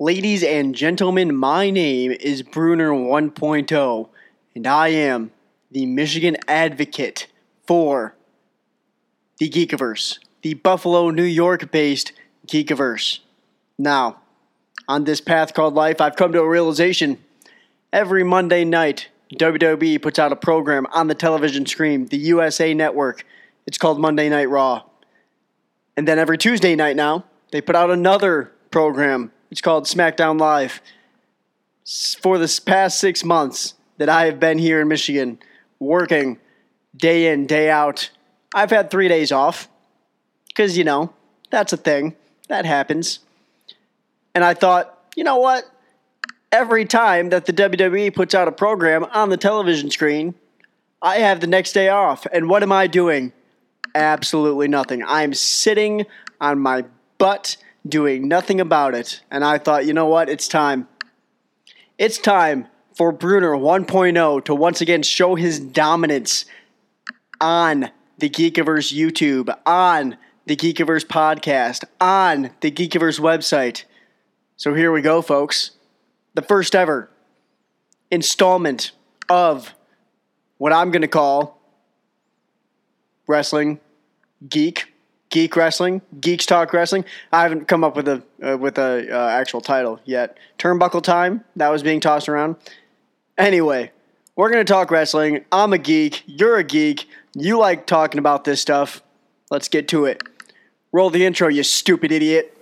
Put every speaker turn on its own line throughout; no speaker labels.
Ladies and gentlemen, my name is Brunner 1.0, and I am the Michigan advocate for the Geekiverse, the Buffalo, New York based Geekiverse. Now, on this path called life, I've come to a realization. Every Monday night, WWE puts out a program on the television screen, the USA Network. It's called Monday Night Raw. And then every Tuesday night now, they put out another program. It's called SmackDown Live. For the past six months that I have been here in Michigan, working day in, day out, I've had three days off. Because, you know, that's a thing. That happens. And I thought, you know what? Every time that the WWE puts out a program on the television screen, I have the next day off. And what am I doing? Absolutely nothing. I'm sitting on my butt doing nothing about it. And I thought, you know what? It's time. It's time for Brunner 1.0 to once again show his dominance on the Geekiverse YouTube, on the Geekiverse podcast, on the Geekiverse website. So here we go, folks. The first ever installment of what I'm going to call wrestling geek geek wrestling geeks talk wrestling. I haven't come up with a uh, with a uh, actual title yet. Turnbuckle time that was being tossed around. Anyway we're to talk wrestling. I'm a geek you're a geek you like talking about this stuff. Let's get to it. Roll the intro you stupid idiot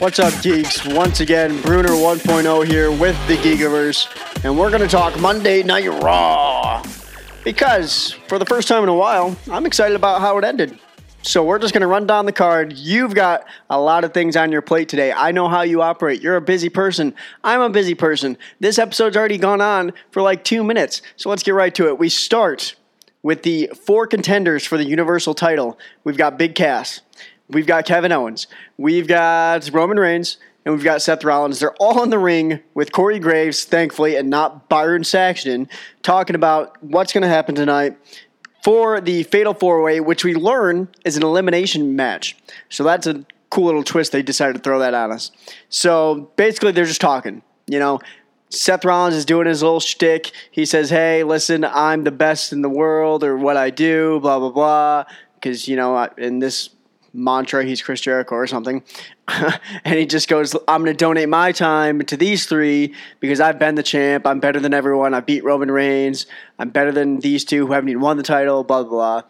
What's up, geeks? Once again, Brunner 1.0 here with the Geekiverse, and we're going to talk Monday Night Raw. Because, for the first time in a while, I'm excited about how it ended. So, we're just going to run down the card. You've got a lot of things on your plate today. I know how you operate. You're a busy person. I'm a busy person. This episode's already gone on for like two minutes. So, let's get right to it. We start with the four contenders for the Universal title. We've got Big Cass. We've got Kevin Owens. We've got Roman Reigns. And we've got Seth Rollins. They're all in the ring with Corey Graves, thankfully, and not Byron Saxton, talking about what's going to happen tonight for the Fatal Four Way, which we learn is an elimination match. So that's a cool little twist. They decided to throw that on us. So basically, they're just talking. You know, Seth Rollins is doing his little shtick. He says, "Hey, listen, I'm the best in the world, or what I do, blah blah blah." Because you know, in this mantra, he's Chris Jericho or something, and he just goes, "I'm going to donate my time to these three because I've been the champ. I'm better than everyone. I beat Roman Reigns. I'm better than these two who haven't even won the title." Blah blah blah.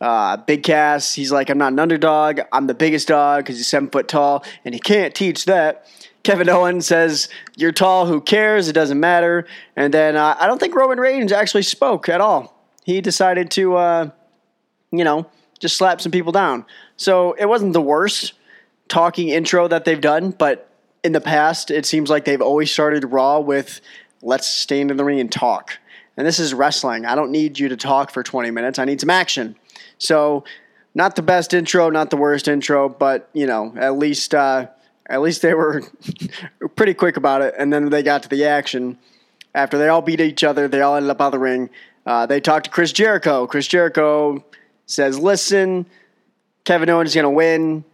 Uh, Big Cass, he's like, I'm not an underdog. I'm the biggest dog because he's seven foot tall, and he can't teach that. Kevin Owens says, You're tall, who cares? It doesn't matter. And then uh, I don't think Roman Reigns actually spoke at all. He decided to, uh, you know, just slap some people down. So it wasn't the worst talking intro that they've done, but in the past, it seems like they've always started Raw with, Let's stand in the ring and talk. And this is wrestling. I don't need you to talk for 20 minutes. I need some action. So, not the best intro, not the worst intro, but you know, at least uh, at least they were pretty quick about it. And then they got to the action. After they all beat each other, they all ended up out of the ring. Uh, they talked to Chris Jericho. Chris Jericho says, "Listen, Kevin Owens is going to win.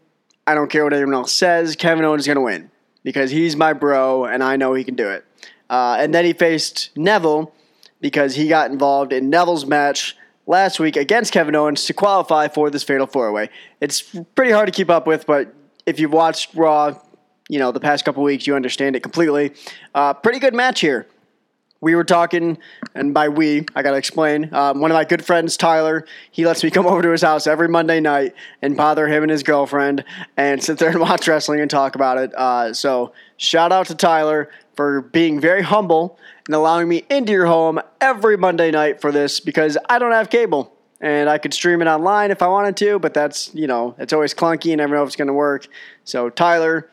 I don't care what anyone else says. Kevin Owens is going to win because he's my bro, and I know he can do it." Uh, and then he faced Neville because he got involved in Neville's match last week against Kevin Owens to qualify for this Fatal Four Way. It's pretty hard to keep up with, but if you've watched Raw, you know the past couple weeks, you understand it completely. Uh, pretty good match here. We were talking, and by we, I gotta explain. Um, one of my good friends, Tyler, he lets me come over to his house every Monday night and bother him and his girlfriend and sit there and watch wrestling and talk about it. Uh, so, shout out to Tyler for being very humble and allowing me into your home every Monday night for this because I don't have cable and I could stream it online if I wanted to, but that's, you know, it's always clunky and I never know if it's going to work. So, Tyler,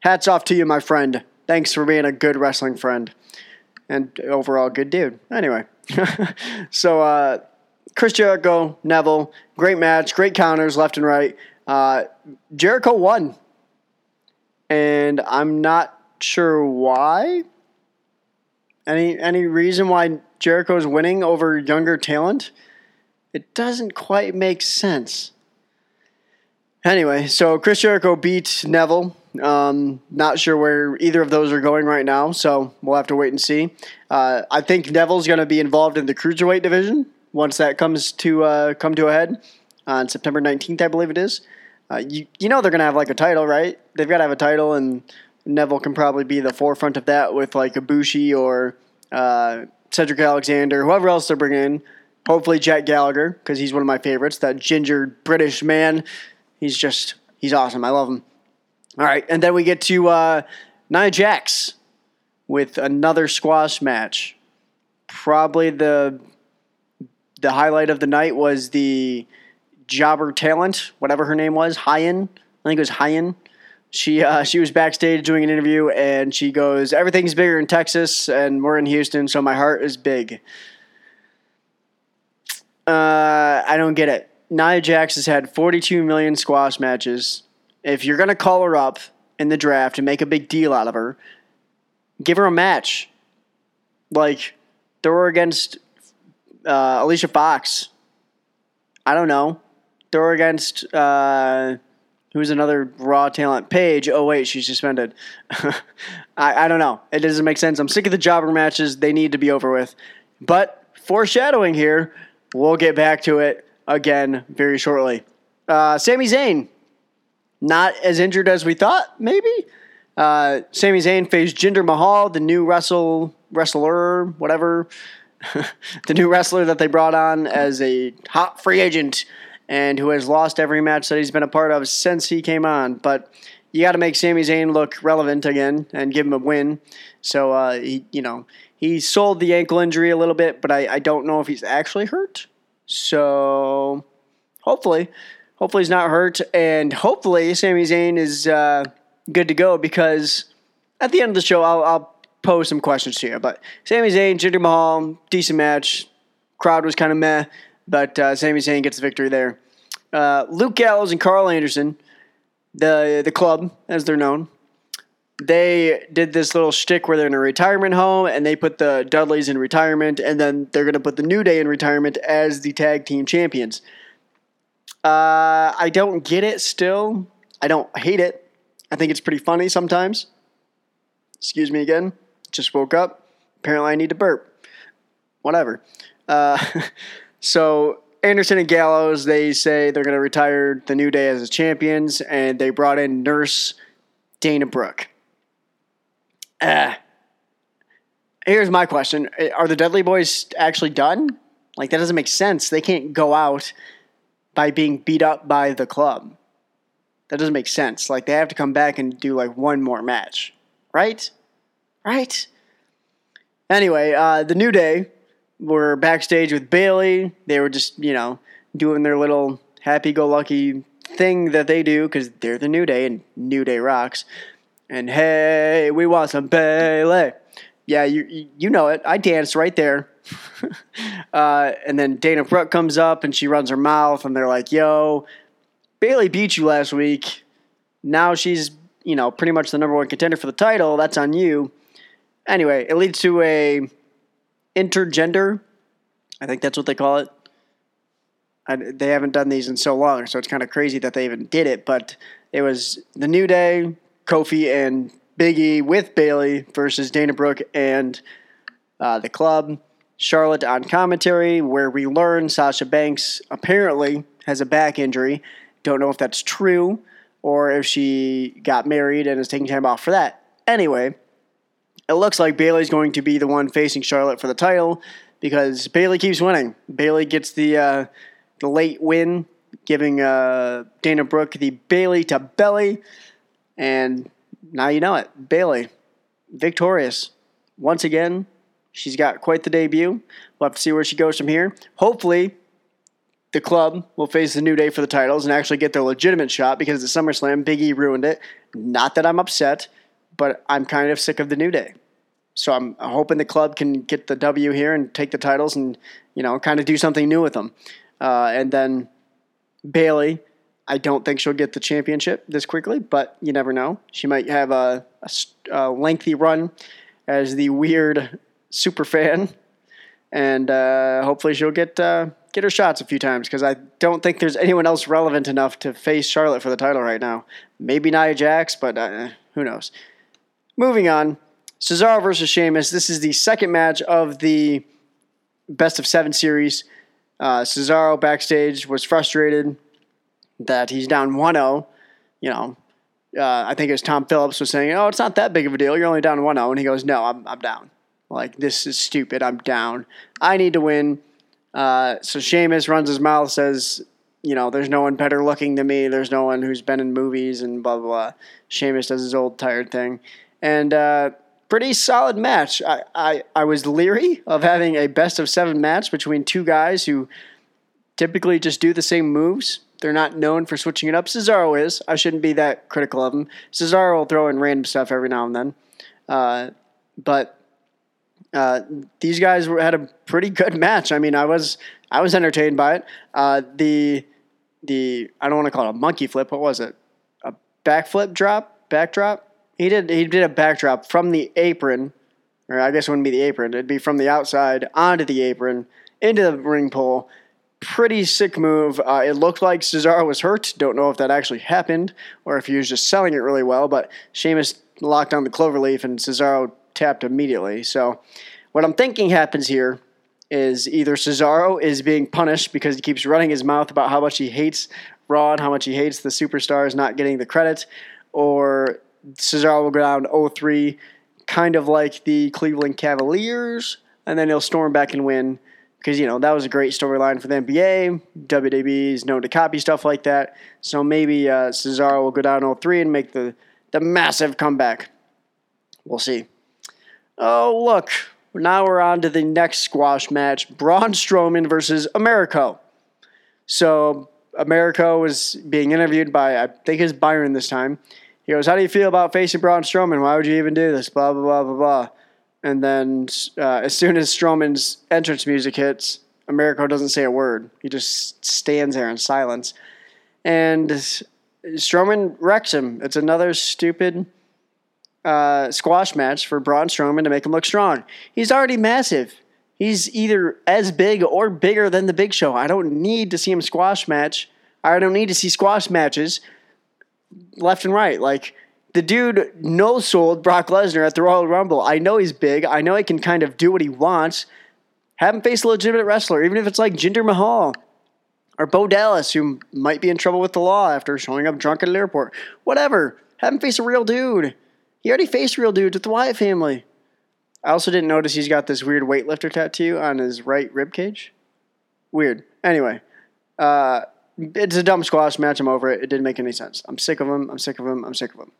hats off to you, my friend. Thanks for being a good wrestling friend and overall good dude. Anyway, so uh, Chris Jericho, Neville, great match, great counters left and right. Uh, Jericho won, and I'm not sure why. Any any reason why Jericho's winning over younger talent? It doesn't quite make sense. Anyway, so Chris Jericho beat Neville. Um, not sure where either of those are going right now, so we'll have to wait and see. Uh, I think Neville's going to be involved in the cruiserweight division once that comes to uh, come to a head on September 19th, I believe it is. Uh, you you know they're going to have like a title, right? They've got to have a title, and Neville can probably be the forefront of that with like Ibushi or uh, Cedric Alexander, whoever else they're bringing in. Hopefully Jack Gallagher because he's one of my favorites. That ginger British man, he's just he's awesome. I love him. All right, and then we get to uh, Nia Jax with another squash match. Probably the the highlight of the night was the jobber talent, whatever her name was, Hyan. I think it was Hyan. She uh, she was backstage doing an interview, and she goes, "Everything's bigger in Texas, and we're in Houston, so my heart is big." Uh, I don't get it. Nia Jax has had 42 million squash matches. If you're gonna call her up in the draft and make a big deal out of her, give her a match. Like throw her against uh, Alicia Fox. I don't know. Throw her against uh, who's another raw talent? Paige. Oh wait, she's suspended. I, I don't know. It doesn't make sense. I'm sick of the jobber matches. They need to be over with. But foreshadowing here, we'll get back to it again very shortly. Uh, Sami Zayn, not as injured as we thought. Maybe. Uh, Sami Zayn faced Jinder Mahal, the new wrestle wrestler, whatever, the new wrestler that they brought on as a hot free agent and who has lost every match that he's been a part of since he came on. But you got to make Sami Zayn look relevant again and give him a win. So uh, he, you know, he sold the ankle injury a little bit, but I, I don't know if he's actually hurt. So hopefully, hopefully he's not hurt, and hopefully Sami Zayn is uh, good to go because at the end of the show I'll, I'll pose some questions to you. But Sami Zayn, Jinder Mahal, decent match. Crowd was kind of meh, but uh, Sami Zayn gets the victory there. Uh, Luke Gallows and Karl Anderson, the the club as they're known, they did this little shtick where they're in a retirement home and they put the Dudleys in retirement, and then they're going to put the New Day in retirement as the tag team champions. Uh, I don't get it still. I don't hate it. I think it's pretty funny sometimes. Excuse me again. Just woke up. Apparently, I need to burp. Whatever. Uh, so Anderson and Gallows, they say they're going to retire the New Day as the champions, and they brought in Nurse Dana Brooke. Uh, here's my question: Are the Dudley Boyz actually done? Like that doesn't make sense. They can't go out by being beat up by the club. That doesn't make sense. Like they have to come back and do like one more match, right? Right. Anyway, uh, the New Day were backstage with Bayley. They were just you know doing their little happy-go-lucky thing that they do because they're the New Day and New Day rocks. And hey, we want some Bayley. Yeah, you you know it. I danced right there. uh, and then Dana Brooke comes up and she runs her mouth, and they're like, "Yo, Bayley beat you last week. Now she's you know pretty much the number one contender for the title. That's on you." Anyway, it leads to a intergender. I think that's what they call it. I, they haven't done these in so long, so it's kind of crazy that they even did it. But it was the New Day, Kofi, and Biggie with Bayley versus Dana Brooke and uh, the club. Charlotte on commentary, where we learn Sasha Banks apparently has a back injury. Don't know if that's true or if she got married and is taking time off for that. Anyway, it looks like Bayley's going to be the one facing Charlotte for the title because Bayley keeps winning. Bayley gets the uh, the late win, giving uh, Dana Brooke the Bayley to belly, and now you know it. Bayley victorious once again. She's got quite the debut. We'll have to see where she goes from here. Hopefully, the club will face the New Day for the titles and actually get their legitimate shot because at SummerSlam, Big E ruined it. Not that I'm upset but I'm kind of sick of the New Day. So I'm hoping the club can get the W here and take the titles and you know kind of do something new with them. Uh, and then Bayley, I don't think she'll get the championship this quickly, but you never know. She might have a, a, a lengthy run as the weird super fan, and uh, hopefully she'll get uh, get her shots a few times because I don't think there's anyone else relevant enough to face Charlotte for the title right now. Maybe Nia Jax, but uh, who knows? Moving on, Cesaro versus Sheamus. This is the second match of the best of seven series. Uh, Cesaro backstage was frustrated that he's down 1-0. You know, uh, I think it was Tom Phillips was saying, "Oh, it's not that big of a deal. You're only down 1-0," and he goes, "No, I'm I'm down. Like this is stupid. I'm down. I need to win." Uh, so Sheamus runs his mouth, says, "You know, there's no one better looking than me. There's no one who's been in movies and blah blah." blah. Sheamus does his old tired thing, and uh, pretty solid match. I, I I was leery of having a best of seven match between two guys who typically just do the same moves. They're not known for switching it up. Cesaro is. I shouldn't be that critical of him. Cesaro will throw in random stuff every now and then. Uh, but uh, these guys were, had a pretty good match. I mean, I was I was entertained by it. Uh, the the I don't want to call it a monkey flip. What was it? A backflip drop, backdrop. He did he did a backdrop from the apron, or I guess it wouldn't be the apron. It'd be from the outside onto the apron into the ring pole pretty sick move. Uh, it looked like Cesaro was hurt. Don't know if that actually happened or if he was just selling it really well, but Sheamus locked on the cloverleaf and Cesaro tapped immediately. So, what I'm thinking happens here is either Cesaro is being punished because he keeps running his mouth about how much he hates Raw and how much he hates the superstars not getting the credit, or Cesaro will go down 0 kind of like the Cleveland Cavaliers, and then he'll storm back and win because you know that was a great storyline for the NBA. WWE is known to copy stuff like that, so maybe uh, Cesaro will go down 0-3 and make the the massive comeback. We'll see. Oh look, now we're on to the next squash match: Braun Strowman versus Americo. So Americo was being interviewed by I think it's Byron this time. He goes, "How do you feel about facing Braun Strowman? Why would you even do this?" Blah blah blah blah blah. And then uh, as soon as Strowman's entrance music hits, Americo doesn't say a word. He just stands there in silence. And Strowman wrecks him. It's another stupid uh, squash match for Braun Strowman to make him look strong. He's already massive. He's either as big or bigger than the Big Show. I don't need to see him squash match. I don't need to see squash matches left and right. Like the dude no sold Brock Lesnar at the Royal Rumble. I know he's big. I know he can kind of do what he wants. Have him face a legitimate wrestler, even if it's like Jinder Mahal or Bo Dallas, who might be in trouble with the law after showing up drunk at an airport. Whatever. Have him face a real dude. He already faced real dudes with the Wyatt family. I also didn't notice he's got this weird weightlifter tattoo on his right rib cage. Weird. Anyway, uh, it's a dumb squash match. I'm over it. It didn't make any sense. I'm sick of him. I'm sick of him. I'm sick of him.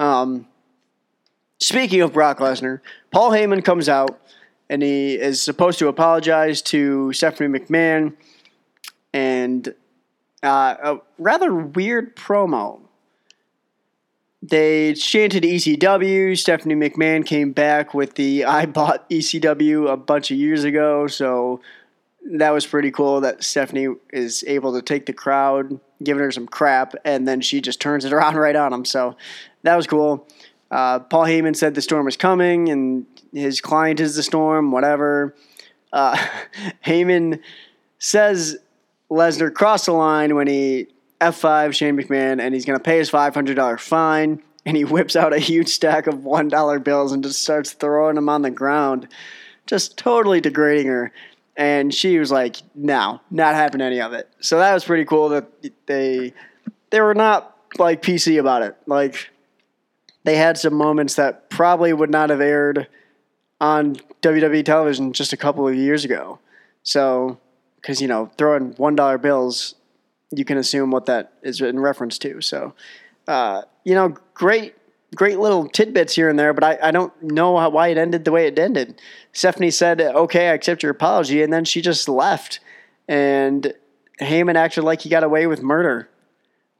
Um, speaking of Brock Lesnar, Paul Heyman comes out and he is supposed to apologize to Stephanie McMahon and uh, a rather weird promo. They chanted ECW. Stephanie McMahon came back with the I bought ECW a bunch of years ago, so that was pretty cool that Stephanie is able to take the crowd, giving her some crap, and then she just turns it around right on them. So that was cool. Uh, Paul Heyman said the storm is coming and his client is the storm, whatever. Uh, Heyman says Lesnar crossed the line when he F5 Shane McMahon and he's going to pay his $500 fine. And he whips out a huge stack of $1 bills and just starts throwing them on the ground, just totally degrading her. And she was like, no, not having any of it. So that was pretty cool that they they were not like PC about it. Like they had some moments that probably would not have aired on WWE television just a couple of years ago. So, because you know, throwing one dollar bills, you can assume what that is in reference to. So, uh, you know, great, great little tidbits here and there, but I, I don't know how, why it ended the way it ended. Stephanie said, "Okay, I accept your apology," and then she just left, and Heyman acted like he got away with murder.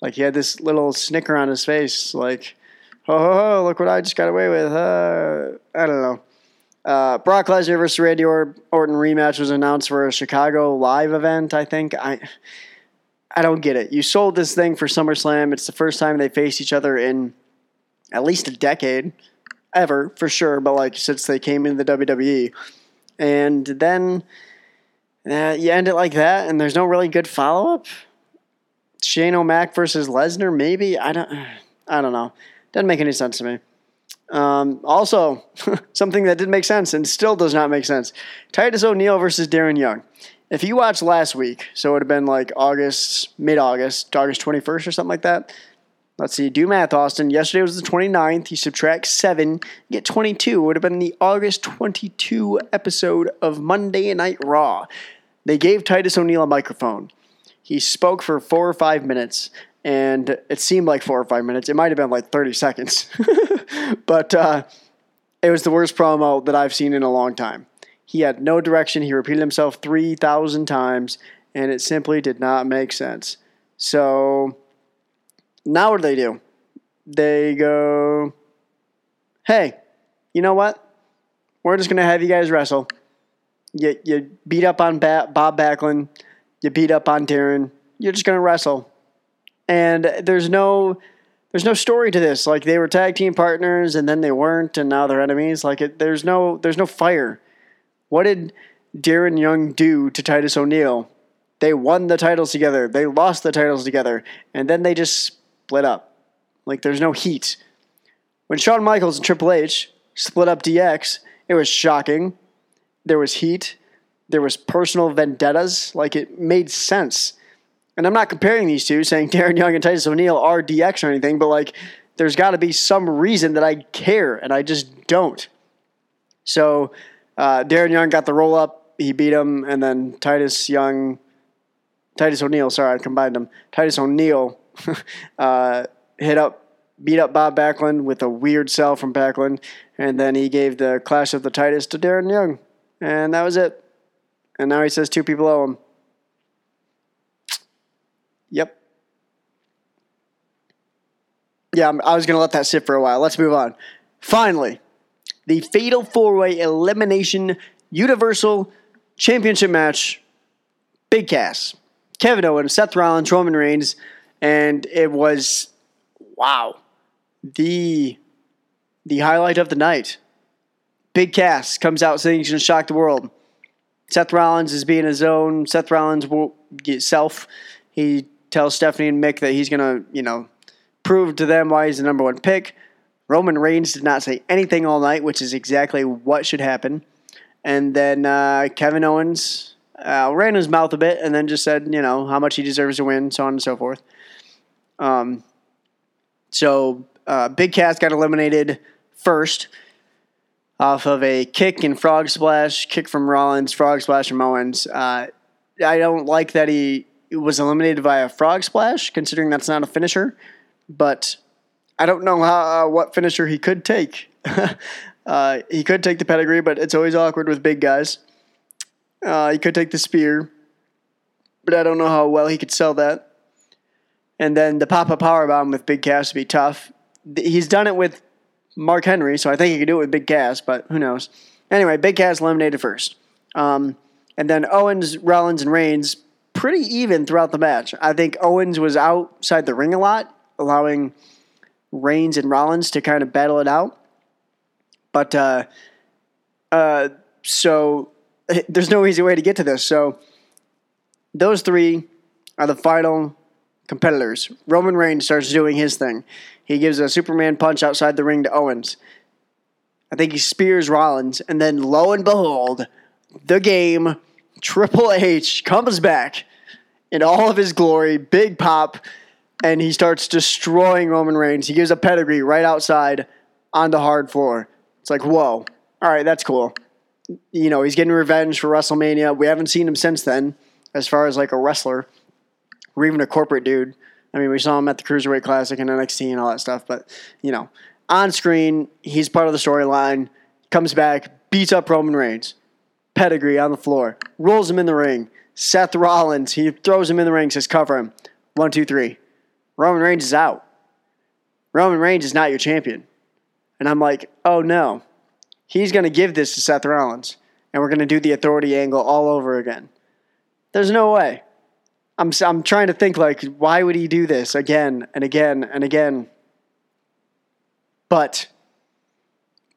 Like he had this little snicker on his face, like ho ho ho, look what I just got away with. Uh, I don't know. Uh, Brock Lesnar versus Randy Orton rematch was announced for a Chicago live event. I think I, I don't get it. You sold this thing for SummerSlam. It's the first time they faced each other in at least a decade. ever for sure, but like since they came into the WWE. And then uh, you end it like that, and there's no really good follow up. Shane O'Mac versus Lesnar, maybe I don't, I don't know. Doesn't make any sense to me. Um, also, something that did make sense and still does not make sense: Titus O'Neil versus Darren Young. If you watched last week, so it would have been like August, mid August, August 21st or something like that. Let's see, do math, Austin. Yesterday was the 29th. You subtract 7, get 22. It would have been the August 22 episode of Monday Night Raw. They gave Titus O'Neil a microphone. He spoke for four or five minutes, and it seemed like four or five minutes. It might have been like 30 seconds. but uh, it was the worst promo that I've seen in a long time. He had no direction. He repeated himself 3,000 times, and it simply did not make sense. So now what do they do? They go, hey, you know what? We're just going to have you guys wrestle. You, you beat up on Bob Backlund. You beat up on Darren. You're just going to wrestle. And there's no there's no story to this. Like they were tag team partners and then they weren't and now they're enemies. Like it, there's no there's no fire. What did Darren Young do to Titus O'Neil? They won the titles together. They lost the titles together, and then they just split up. Like there's no heat. When Shawn Michaels and Triple H split up DX, it was shocking. There was heat. There was personal vendettas. Like it made sense. And I'm not comparing these two, saying Darren Young and Titus O'Neil are DX or anything, but like there's got to be some reason that I care, and I just don't. So uh, Darren Young got the roll up. He beat him, and then Titus Young, Titus O'Neil. Sorry, I combined them. Titus O'Neil uh, hit up, beat up Bob Backlund with a weird sell from Backlund, and then he gave the Clash of the Titus to Darren Young, and that was it. And now he says two people owe him. Yep. Yeah, I was going to let that sit for a while. Let's move on. Finally, the Fatal Four Way Elimination Universal Championship match. Big Cass, Kevin Owens, Seth Rollins, Roman Reigns, and it was wow, the the highlight of the night. Big Cass comes out saying he's going to shock the world. Seth Rollins is being his own Seth Rollins will get self. He tells Stephanie and Mick that he's going to, you know, prove to them why he's the number one pick. Roman Reigns did not say anything all night, which is exactly what should happen. And then uh, Kevin Owens uh, ran his mouth a bit and then just said, you know, how much he deserves to win, so on and so forth. Um, so uh, Big Cass got eliminated first off of a kick and frog splash, kick from Rollins, frog splash from Owens. Uh, I don't like that he was eliminated by a frog splash, considering that's not a finisher. But I don't know how uh, what finisher he could take. uh, he could take the pedigree, but it's always awkward with big guys. Uh, he could take the spear, but I don't know how well he could sell that. And then the pop up power bomb with Big Cass would be tough. He's done it with Mark Henry, so I think he could do it with Big Cass, but who knows? Anyway, Big Cass eliminated first. Um, and then Owens, Rollins, and Reigns pretty even throughout the match. I think Owens was outside the ring a lot, allowing Reigns and Rollins to kind of battle it out. But uh, uh, so there's no easy way to get to this. So those three are the final competitors. Roman Reigns starts doing his thing. He gives a Superman punch outside the ring to Owens. I think he spears Rollins, and then lo and behold, the game, Triple H comes back in all of his glory, big pop, and he starts destroying Roman Reigns. He gives a pedigree right outside on the hard floor. It's like, whoa, all right, that's cool. You know, he's getting revenge for WrestleMania. We haven't seen him since then, as far as like a wrestler or even a corporate dude. I mean, we saw him at the Cruiserweight Classic and NXT and all that stuff, but, you know, on screen, he's part of the storyline, comes back, beats up Roman Reigns, pedigree on the floor, rolls him in the ring. Seth Rollins, he throws him in the ring, says, cover him. One, two, three. Roman Reigns is out. Roman Reigns is not your champion. And I'm like, oh no. He's going to give this to Seth Rollins. And we're going to do the authority angle all over again. There's no way. I'm, I'm trying to think, like, why would he do this again and again and again? But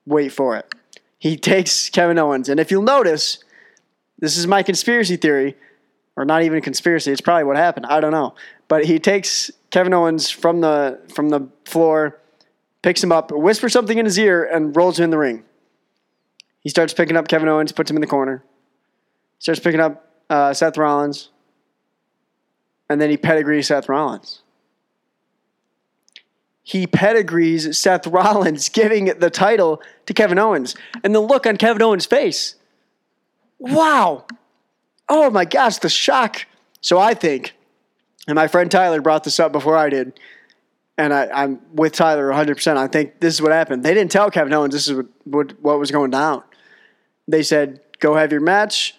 Wait for it. He takes Kevin Owens. And if you'll notice, this is my conspiracy theory, or not even a conspiracy, it's probably what happened. I don't know. But he takes Kevin Owens from the from the floor, picks him up, whispers something in his ear, and rolls him in the ring. He starts picking up Kevin Owens, puts him in the corner. Starts picking up uh, Seth Rollins, and then he pedigrees Seth Rollins. He pedigrees Seth Rollins, giving the title to Kevin Owens. And the look on Kevin Owens' face wow. Oh my gosh, the shock. So I think, and my friend Tyler brought this up before I did, and I, am with Tyler 100%. I think this is what happened. They didn't tell Kevin Owens this is what, what, what was going down. They said, go have your match.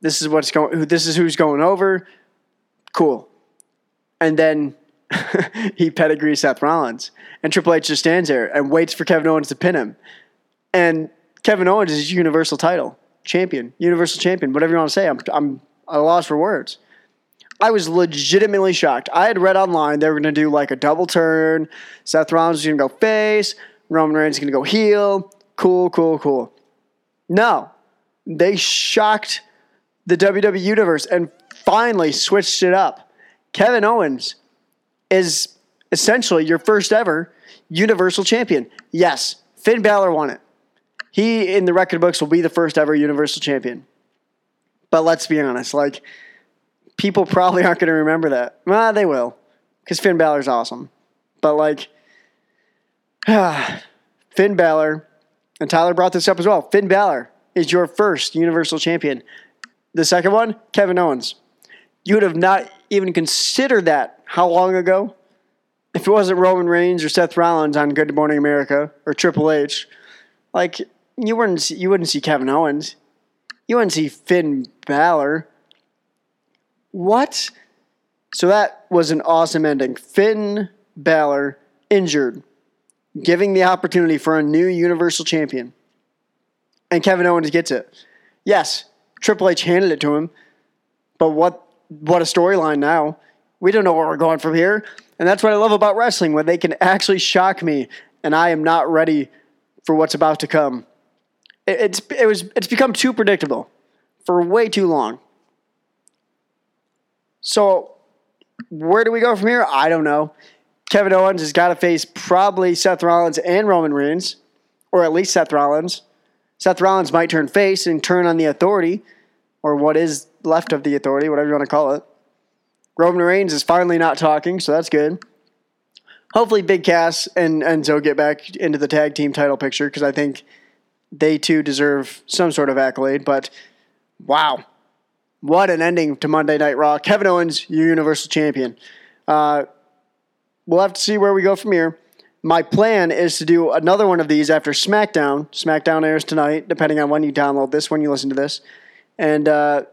This is what's going. This is who's going over. Cool. And then he pedigrees Seth Rollins, and Triple H just stands there and waits for Kevin Owens to pin him. And Kevin Owens is Universal title champion, Universal champion, whatever you want to say. I'm I'm at a loss for words. I was legitimately shocked. I had read online they were going to do like a double turn. Seth Rollins is going to go face. Roman Reigns is going to go heel. Cool, cool, cool. No, they shocked the WWE universe and finally switched it up. Kevin Owens is essentially your first ever Universal Champion. Yes, Finn Balor won it. He, in the record books, will be the first ever Universal Champion. But let's be honest, like, people probably aren't going to remember that. Well, they will, because Finn Balor's awesome. But, like, Finn Balor, and Tyler brought this up as well. Finn Balor is your first Universal Champion. The second one, Kevin Owens. You would have not even considered that how long ago? If it wasn't Roman Reigns or Seth Rollins on Good Morning America or Triple H, like you wouldn't see, you wouldn't see Kevin Owens. You wouldn't see Finn Balor. What? So that was an awesome ending. Finn Balor injured, giving the opportunity for a new Universal Champion. And Kevin Owens gets it. Yes, Triple H handed it to him, but what what a storyline now. We don't know where we're going from here. And that's what I love about wrestling, when they can actually shock me and I am not ready for what's about to come. It's it was it's become too predictable for way too long. So where do we go from here? I don't know. Kevin Owens has got to face probably Seth Rollins and Roman Reigns, or at least Seth Rollins. Seth Rollins might turn face and turn on the authority, or what is left of the authority, whatever you want to call it. Roman Reigns is finally not talking, so that's good. Hopefully, Big Cass and Enzo get back into the tag team title picture because I think they too deserve some sort of accolade. But wow, what an ending to Monday Night Raw. Kevin Owens, your Universal Champion. Uh, we'll have to see where we go from here. My plan is to do another one of these after SmackDown. SmackDown airs tonight, depending on when you download this, when you listen to this. And uh,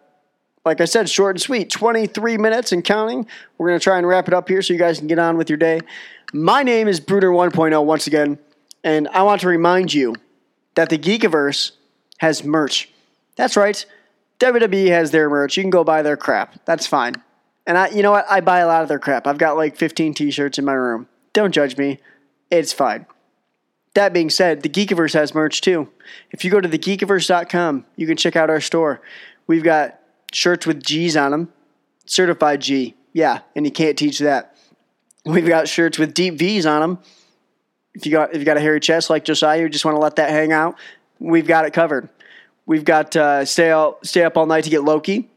like I said, short and sweet, 23 minutes and counting. We're going to try and wrap it up here so you guys can get on with your day. My name is Brunner 1.0 once again, and I want to remind you that the Geekiverse has merch. That's right. WWE has their merch. You can go buy their crap. That's fine. And I, you know what? I buy a lot of their crap. I've got like 15 t-shirts in my room. Don't judge me. It's fine. That being said, the Geekiverse has merch too. If you go to thegeekiverse.com, you can check out our store. We've got shirts with G's on them, certified G. Yeah, and you can't teach that. We've got shirts with deep V's on them. If you got if you got a hairy chest like Josiah, you just want to let that hang out, we've got it covered. We've got uh, stay out, stay up all night to get Loki.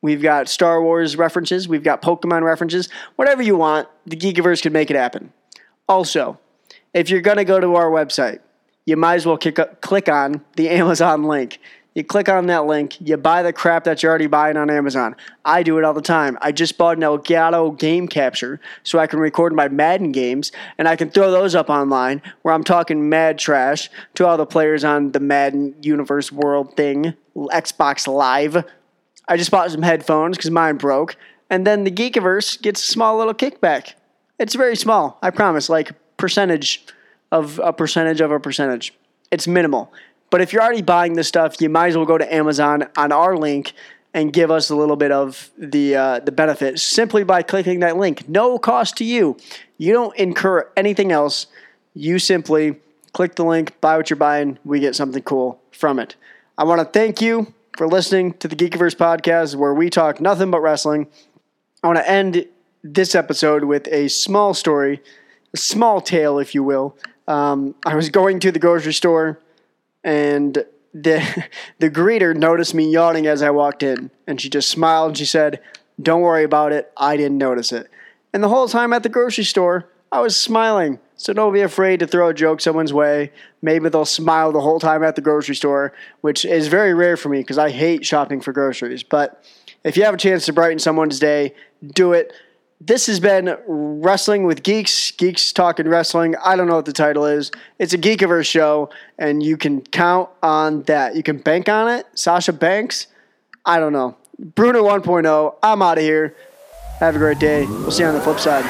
We've got Star Wars references. We've got Pokemon references. Whatever you want, the Geekiverse can make it happen. Also, if you're to go to our website, you might as well kick, click on the Amazon link. You click on that link, you buy the crap that you're already buying on Amazon. I do it all the time. I just bought an Elgato game capture so I can record my Madden games and I can throw those up online where I'm talking mad trash to all the players on the Madden Universe World thing, Xbox Live. I just bought some headphones because mine broke. And then the Geekiverse gets a small little kickback. It's very small, I promise, like percentage of a percentage of a percentage. It's minimal. But if you're already buying this stuff, you might as well go to Amazon on our link and give us a little bit of the uh, the benefit simply by clicking that link. No cost to you. You don't incur anything else. You simply Click the link, buy what you're buying. We get something cool from it. I want to thank you for listening to the Geekiverse podcast where we talk nothing but wrestling. I want to end this episode with a small story, a small tale, if you will. Um, I was going to the grocery store and the the greeter noticed me yawning as I walked in, and she just smiled and she said, "Don't worry about it. I didn't notice it." And the whole time at the grocery store, I was smiling. So don't be afraid to throw a joke someone's way. Maybe they'll smile the whole time at the grocery store, which is very rare for me because I hate shopping for groceries. But if you have a chance to brighten someone's day, do it. This has been Wrestling with Geeks, Geeks Talking Wrestling. I don't know what the title is. It's a Geekiverse show, and you can count on that. You can bank on it. Sasha Banks? I don't know. Brunner 1.0. I'm out of here. Have a great day. We'll see you on the flip side.